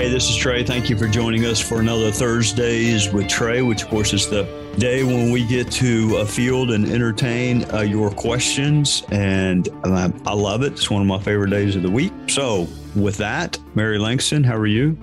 Hey, this is Trey. Thank you for joining us for another Thursdays with Trey, which, of course, is the day when we get to a field and entertain uh, your questions. And uh, I love it. It's one of my favorite days of the week. So, with that, Mary Langston, how are you?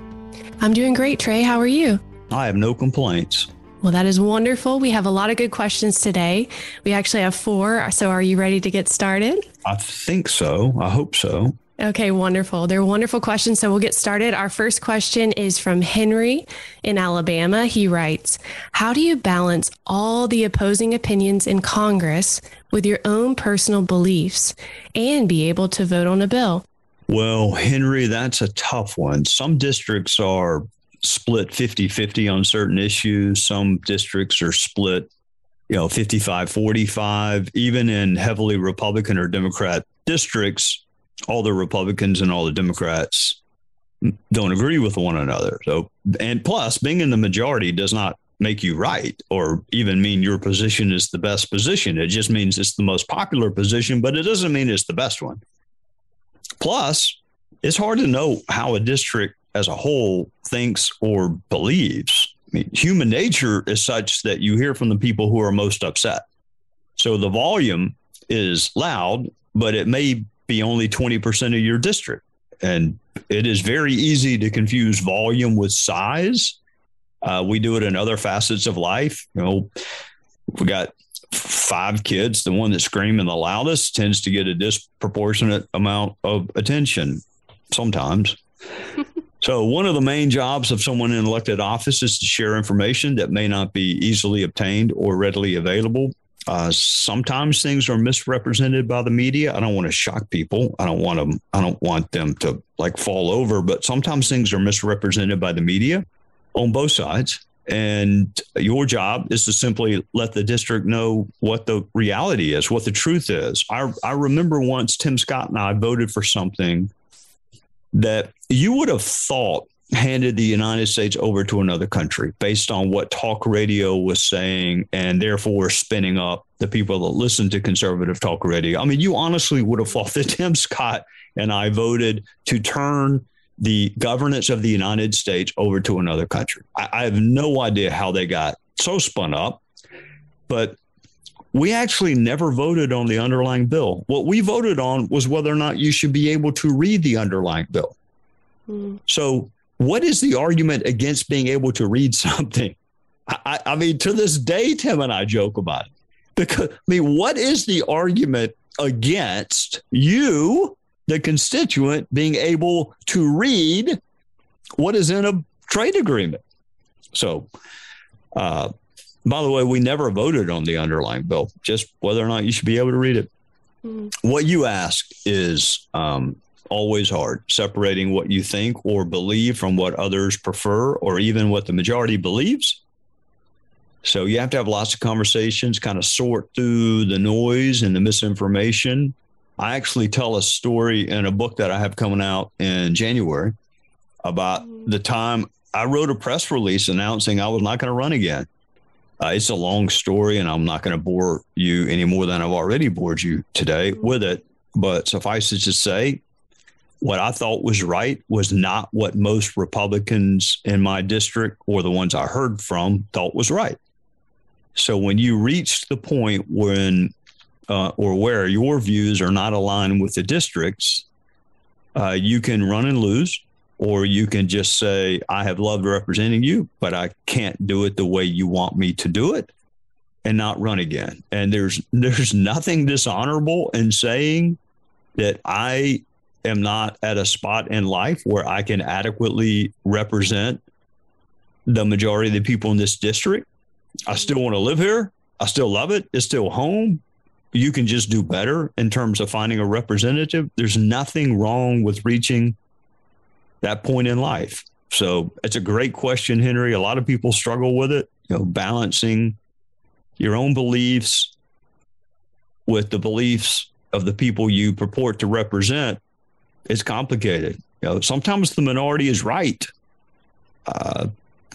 I'm doing great, Trey. How are you? I have no complaints. Well, that is wonderful. We have a lot of good questions today. We actually have four. So, are you ready to get started? I think so. I hope so. Okay, wonderful. They're wonderful questions. So we'll get started. Our first question is from Henry in Alabama. He writes How do you balance all the opposing opinions in Congress with your own personal beliefs and be able to vote on a bill? Well, Henry, that's a tough one. Some districts are split 50 50 on certain issues, some districts are split. You know, 55 45, even in heavily Republican or Democrat districts, all the Republicans and all the Democrats don't agree with one another. So, and plus, being in the majority does not make you right or even mean your position is the best position. It just means it's the most popular position, but it doesn't mean it's the best one. Plus, it's hard to know how a district as a whole thinks or believes. I mean, human nature is such that you hear from the people who are most upset. So the volume is loud, but it may be only 20% of your district. And it is very easy to confuse volume with size. Uh, we do it in other facets of life. You know, we got five kids. The one that's screaming the loudest tends to get a disproportionate amount of attention sometimes. so, one of the main jobs of someone in elected office is to share information that may not be easily obtained or readily available. Uh, sometimes things are misrepresented by the media. I don't want to shock people. I don't want them. I don't want them to like fall over. But sometimes things are misrepresented by the media on both sides. And your job is to simply let the district know what the reality is, what the truth is. I, I remember once Tim Scott and I voted for something that you would have thought handed the United States over to another country based on what talk radio was saying and therefore spinning up the people that listen to conservative talk radio. I mean, you honestly would have thought that Tim Scott and I voted to turn the governance of the United States over to another country. I, I have no idea how they got so spun up, but we actually never voted on the underlying bill. What we voted on was whether or not you should be able to read the underlying bill. Mm. So what is the argument against being able to read something? I, I, mean, to this day, Tim and I joke about it. Because, I mean, what is the argument against you, the constituent, being able to read what is in a trade agreement? So, uh, by the way, we never voted on the underlying bill, just whether or not you should be able to read it. Mm-hmm. What you ask is um, always hard separating what you think or believe from what others prefer or even what the majority believes. So you have to have lots of conversations, kind of sort through the noise and the misinformation. I actually tell a story in a book that I have coming out in January about the time I wrote a press release announcing I was not going to run again. Uh, it's a long story, and I'm not going to bore you any more than I've already bored you today with it. But suffice it to say, what I thought was right was not what most Republicans in my district or the ones I heard from thought was right. So when you reach the point when uh, or where your views are not aligned with the districts, uh, you can run and lose, or you can just say, I have loved representing you, but I can't do it the way you want me to do it and not run again. And there's there's nothing dishonorable in saying that I am not at a spot in life where I can adequately represent the majority of the people in this district. I still want to live here. I still love it. It's still home. You can just do better in terms of finding a representative. There's nothing wrong with reaching that point in life. So it's a great question, Henry. A lot of people struggle with it, you know, balancing your own beliefs with the beliefs of the people you purport to represent is complicated. You know, sometimes the minority is right. Uh,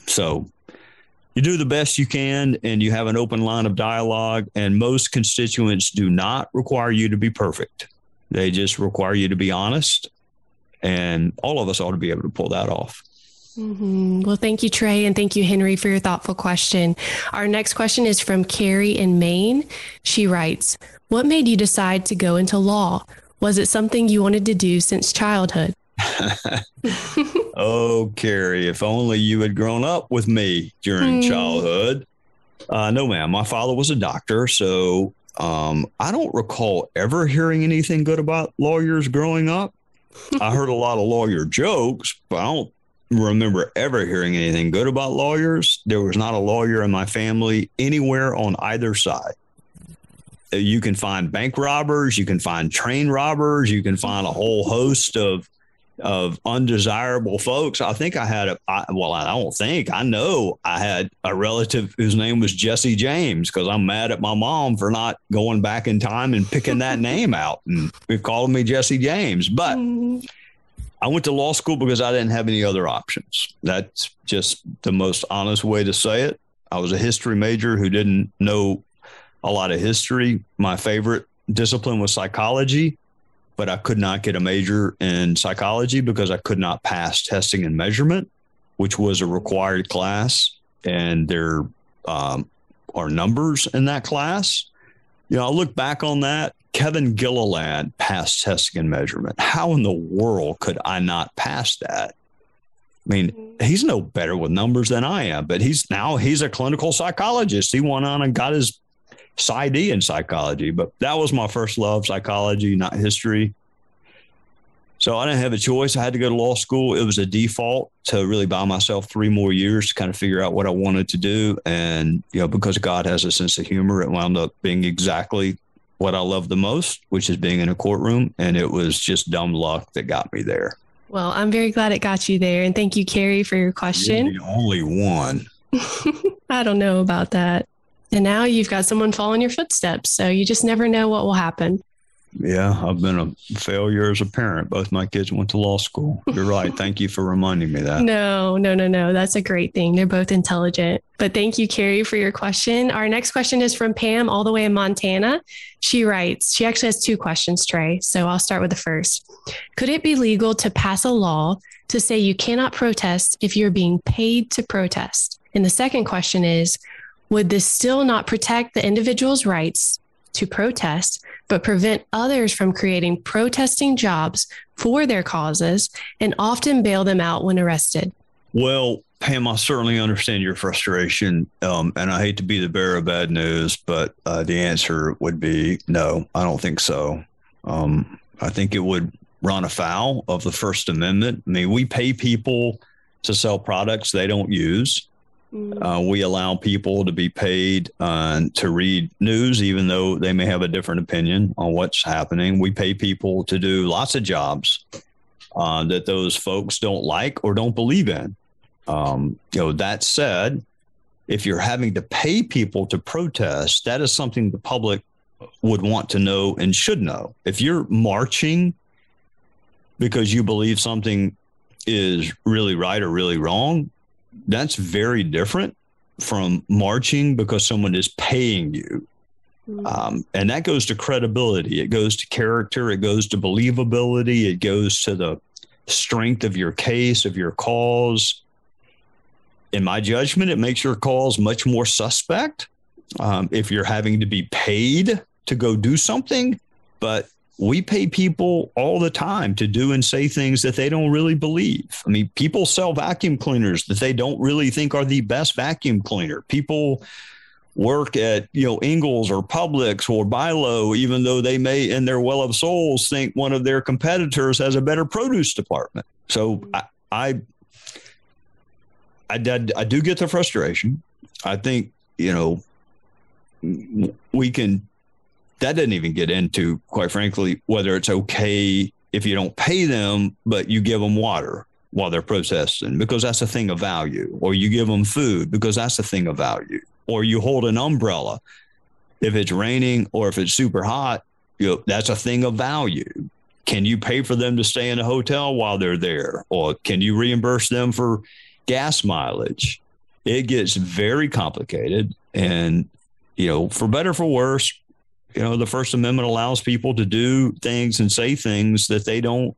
so you do the best you can and you have an open line of dialogue. And most constituents do not require you to be perfect, they just require you to be honest. And all of us ought to be able to pull that off. Mm-hmm. Well, thank you, Trey, and thank you, Henry, for your thoughtful question. Our next question is from Carrie in Maine. She writes, What made you decide to go into law? Was it something you wanted to do since childhood? oh, Carrie, if only you had grown up with me during mm. childhood. Uh, no, ma'am. My father was a doctor, so um, I don't recall ever hearing anything good about lawyers growing up. I heard a lot of lawyer jokes, but I don't remember ever hearing anything good about lawyers. There was not a lawyer in my family anywhere on either side. You can find bank robbers, you can find train robbers, you can find a whole host of of undesirable folks. I think I had a I, well, I don't think I know I had a relative whose name was Jesse James because I'm mad at my mom for not going back in time and picking that name out and we called me Jesse James. But mm-hmm. I went to law school because I didn't have any other options. That's just the most honest way to say it. I was a history major who didn't know a lot of history. My favorite discipline was psychology, but I could not get a major in psychology because I could not pass testing and measurement, which was a required class. And there um, are numbers in that class. You know, I look back on that Kevin Gilliland passed testing and measurement. How in the world could I not pass that? I mean, he's no better with numbers than I am, but he's now he's a clinical psychologist. He went on and got his PsyD in psychology, but that was my first love, psychology, not history. So I didn't have a choice. I had to go to law school. It was a default to really buy myself three more years to kind of figure out what I wanted to do. And, you know, because God has a sense of humor, it wound up being exactly what I love the most, which is being in a courtroom. And it was just dumb luck that got me there. Well, I'm very glad it got you there. And thank you, Carrie, for your question. You're the only one. I don't know about that. And now you've got someone following your footsteps. So you just never know what will happen. Yeah, I've been a failure as a parent. Both my kids went to law school. You're right. thank you for reminding me that. No, no, no, no. That's a great thing. They're both intelligent. But thank you, Carrie, for your question. Our next question is from Pam, all the way in Montana. She writes, she actually has two questions, Trey. So I'll start with the first. Could it be legal to pass a law to say you cannot protest if you're being paid to protest? And the second question is, would this still not protect the individual's rights to protest, but prevent others from creating protesting jobs for their causes and often bail them out when arrested? Well, Pam, I certainly understand your frustration. Um, and I hate to be the bearer of bad news, but uh, the answer would be no, I don't think so. Um, I think it would run afoul of the First Amendment. I mean, we pay people to sell products they don't use. Uh, we allow people to be paid uh, to read news, even though they may have a different opinion on what's happening. We pay people to do lots of jobs uh, that those folks don't like or don't believe in. Um, you know, that said, if you're having to pay people to protest, that is something the public would want to know and should know. If you're marching because you believe something is really right or really wrong, that's very different from marching because someone is paying you. Mm-hmm. Um, and that goes to credibility. It goes to character. It goes to believability. It goes to the strength of your case, of your cause. In my judgment, it makes your cause much more suspect um, if you're having to be paid to go do something. But we pay people all the time to do and say things that they don't really believe. I mean, people sell vacuum cleaners that they don't really think are the best vacuum cleaner. People work at you know Ingles or Publix or Bilo, even though they may in their well of souls think one of their competitors has a better produce department. So I I I, I do get the frustration. I think you know we can. That doesn't even get into, quite frankly, whether it's okay if you don't pay them, but you give them water while they're protesting because that's a thing of value, or you give them food because that's a thing of value or you hold an umbrella. If it's raining or if it's super hot, you know, that's a thing of value. Can you pay for them to stay in a hotel while they're there? Or can you reimburse them for gas mileage? It gets very complicated. And, you know, for better for worse, you know, the First Amendment allows people to do things and say things that they don't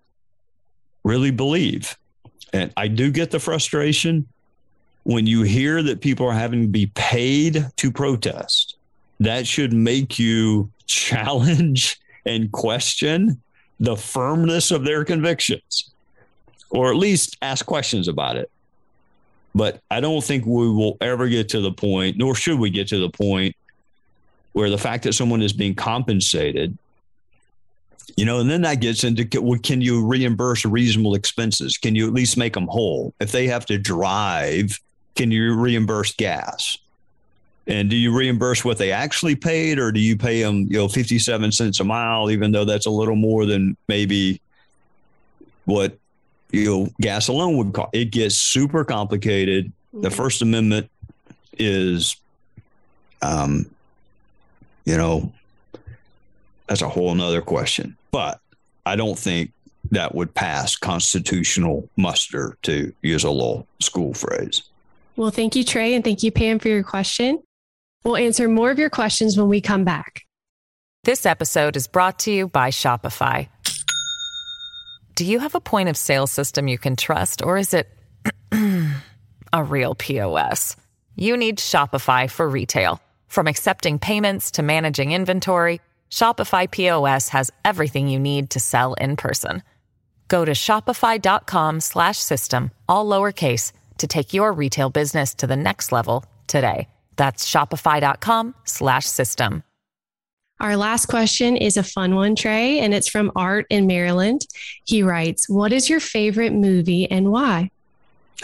really believe. And I do get the frustration when you hear that people are having to be paid to protest, that should make you challenge and question the firmness of their convictions, or at least ask questions about it. But I don't think we will ever get to the point, nor should we get to the point, where the fact that someone is being compensated you know, and then that gets into can you reimburse reasonable expenses? Can you at least make them whole? If they have to drive can you reimburse gas? And do you reimburse what they actually paid, or do you pay them, you know, fifty-seven cents a mile, even though that's a little more than maybe what you know gas alone would cost? It gets super complicated. The First Amendment is, um, you know, that's a whole nother question. But I don't think that would pass constitutional muster, to use a law school phrase. Well, thank you, Trey, and thank you, Pam, for your question. We'll answer more of your questions when we come back. This episode is brought to you by Shopify. Do you have a point of sale system you can trust, or is it a real POS? You need Shopify for retail. From accepting payments to managing inventory, Shopify POS has everything you need to sell in person. Go to shopify.com/system all lowercase to take your retail business to the next level today. That's shopify.com slash system. Our last question is a fun one, Trey, and it's from Art in Maryland. He writes, What is your favorite movie and why?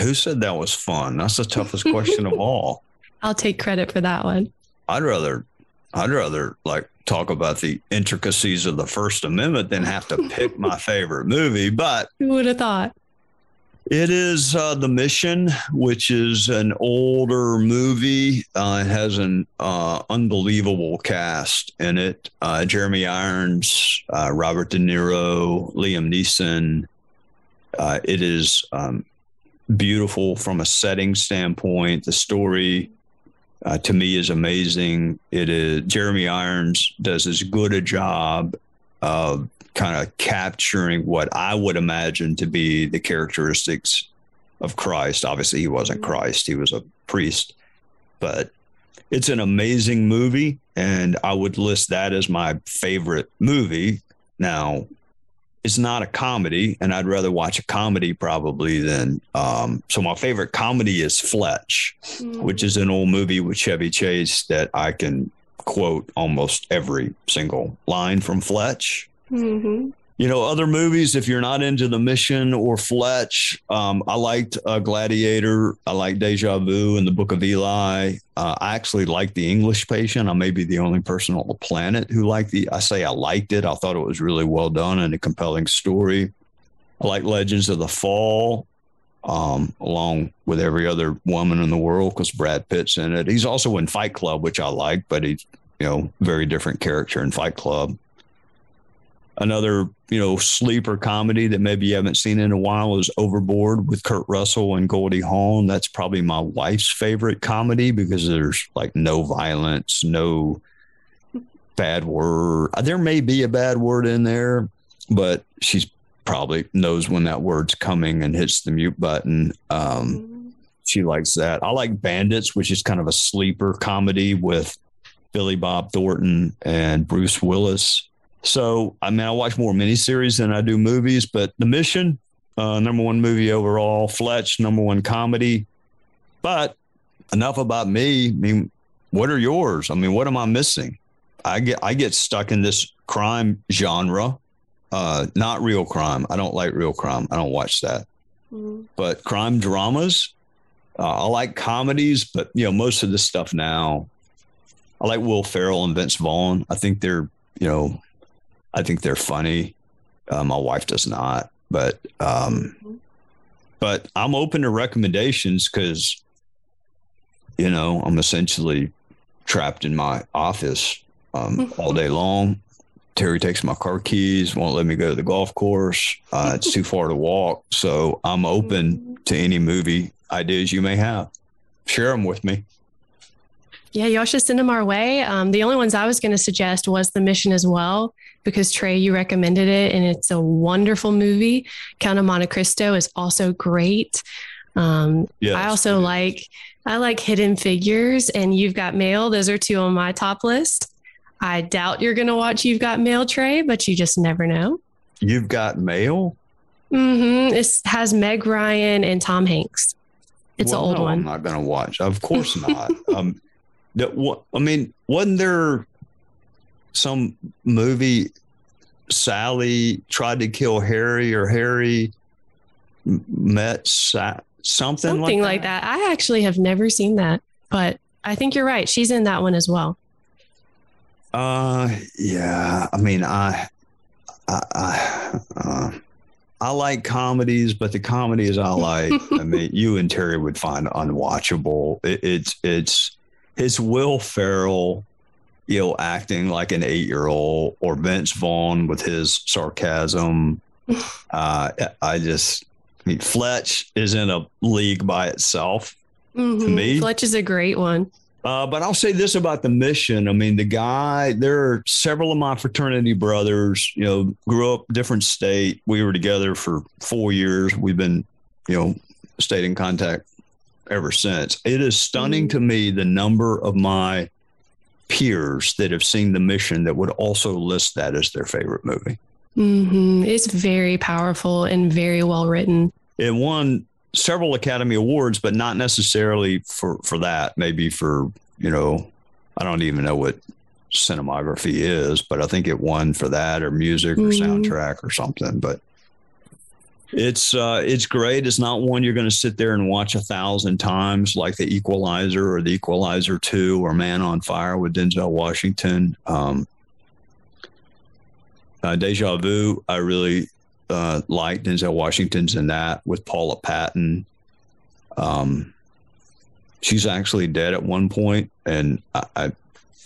Who said that was fun? That's the toughest question of all. I'll take credit for that one. I'd rather I'd rather like talk about the intricacies of the First Amendment than have to pick my favorite movie. But who would have thought? It is uh, The Mission, which is an older movie. Uh, it has an uh, unbelievable cast in it uh, Jeremy Irons, uh, Robert De Niro, Liam Neeson. Uh, it is um, beautiful from a setting standpoint. The story. To me, is amazing. It is Jeremy Irons does as good a job of kind of capturing what I would imagine to be the characteristics of Christ. Obviously, he wasn't mm-hmm. Christ, he was a priest, but it's an amazing movie. And I would list that as my favorite movie. Now, it's not a comedy, and I'd rather watch a comedy probably than. Um, so, my favorite comedy is Fletch, mm-hmm. which is an old movie with Chevy Chase that I can quote almost every single line from Fletch. Mm-hmm. You know, other movies, if you're not into The Mission or Fletch, um, I liked uh, Gladiator. I like Deja Vu and The Book of Eli. Uh, I actually like The English Patient. I may be the only person on the planet who liked the. I say I liked it. I thought it was really well done and a compelling story. I like Legends of the Fall, um, along with every other woman in the world because Brad Pitt's in it. He's also in Fight Club, which I like, but he's you know very different character in Fight Club another you know sleeper comedy that maybe you haven't seen in a while is Overboard with Kurt Russell and Goldie Hawn. That's probably my wife's favorite comedy because there's like no violence, no bad word. There may be a bad word in there, but she's probably knows when that word's coming and hits the mute button. Um, she likes that. I like Bandits, which is kind of a sleeper comedy with Billy Bob Thornton and Bruce Willis. So, I mean, I watch more miniseries than I do movies, but The Mission, uh, number one movie overall, Fletch, number one comedy. But enough about me. I mean, what are yours? I mean, what am I missing? I get I get stuck in this crime genre, uh, not real crime. I don't like real crime. I don't watch that. Mm-hmm. But crime dramas, uh, I like comedies, but you know most of this stuff now. I like Will Ferrell and Vince Vaughn. I think they're you know, I think they're funny. Uh, my wife does not, but um, mm-hmm. but I'm open to recommendations because you know I'm essentially trapped in my office um, mm-hmm. all day long. Terri takes my car keys, won't let me go to the golf course. Uh, it's too far to walk. So I'm open mm-hmm. to any movie ideas you may have. Share them with me. Yeah, y'all should send them our way. Um, the only ones I was going to suggest was The Mission as well, because Trey, you recommended it, and it's a wonderful movie. Count of Monte Cristo is also great. Um, yes, I also like I like Hidden Figures and You've Got Mail. Those are two on my top list. I doubt you're going to watch You've Got Mail, Trey, but you just never know. You've Got Mail? Mm-hmm. It has Meg Ryan and Tom Hanks. It's well, an old no, one. I'm not going to watch. Of course not. um, that what I mean, wasn't there some movie Sally tried to kill Harry or Harry met Sa- something, something like, that? like that? I actually have never seen that, but I think you're right. She's in that one as well. Uh, yeah. I mean, I, I, I, uh, I like comedies, but the comedies I like, I mean, you and Terri would find unwatchable. It, it's, it's, his Will Ferrell, you know, acting like an eight year old, or Vince Vaughn with his sarcasm. Uh, I just, I mean, Fletch is in a league by itself. Mm-hmm. To me, Fletch is a great one. Uh, but I'll say this about the mission. I mean, the guy, there are several of my fraternity brothers, you know, grew up different state. We were together for four years. We've been, you know, stayed in contact ever since. It is stunning mm-hmm. to me the number of my peers that have seen the mission that would also list that as their favorite movie. Mm-hmm. It's very powerful and very well written. It won several Academy Awards, but not necessarily for for that. Maybe for you know, I don't even know what cinematography is, but I think it won for that or music or mm-hmm. soundtrack or something. But it's uh, it's great. It's not one you're going to sit there and watch a thousand times, like The Equalizer or The Equalizer Two or Man on Fire with Denzel Washington. Um, uh, Deja Vu, I really uh, like Denzel Washington's in that with Paula Patton. Um, she's actually dead at one point, and I, I,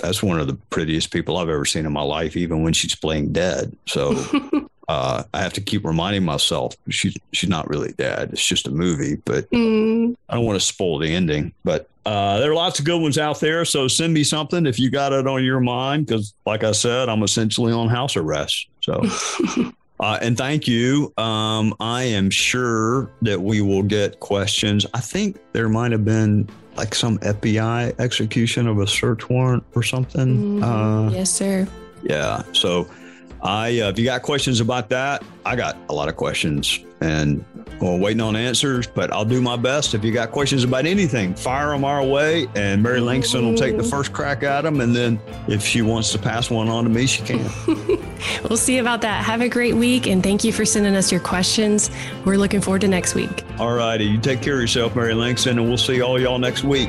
that's one of the prettiest people I've ever seen in my life, even when she's playing dead. So uh, I have to keep reminding myself she's she's not really dead. It's just a movie, but mm. I don't want to spoil the ending. But uh, there are lots of good ones out there. So send me something if you got it on your mind, because like I said, I'm essentially on house arrest. So. Uh, and thank you. Um, I am sure that we will get questions. I think there might have been like some FBI execution of a search warrant or something. Uh, yes, sir. Yeah. So I, uh, if you got questions about that, I got a lot of questions and well, waiting on answers, but I'll do my best. If you got questions about anything, fire them our way, and Mary Langston will take the first crack at them. And then if she wants to pass one on to me, she can. we'll see about that. Have a great week, and thank you for sending us your questions. We're looking forward to next week. All righty. You take care of yourself, Mary Langston, and we'll see all y'all next week.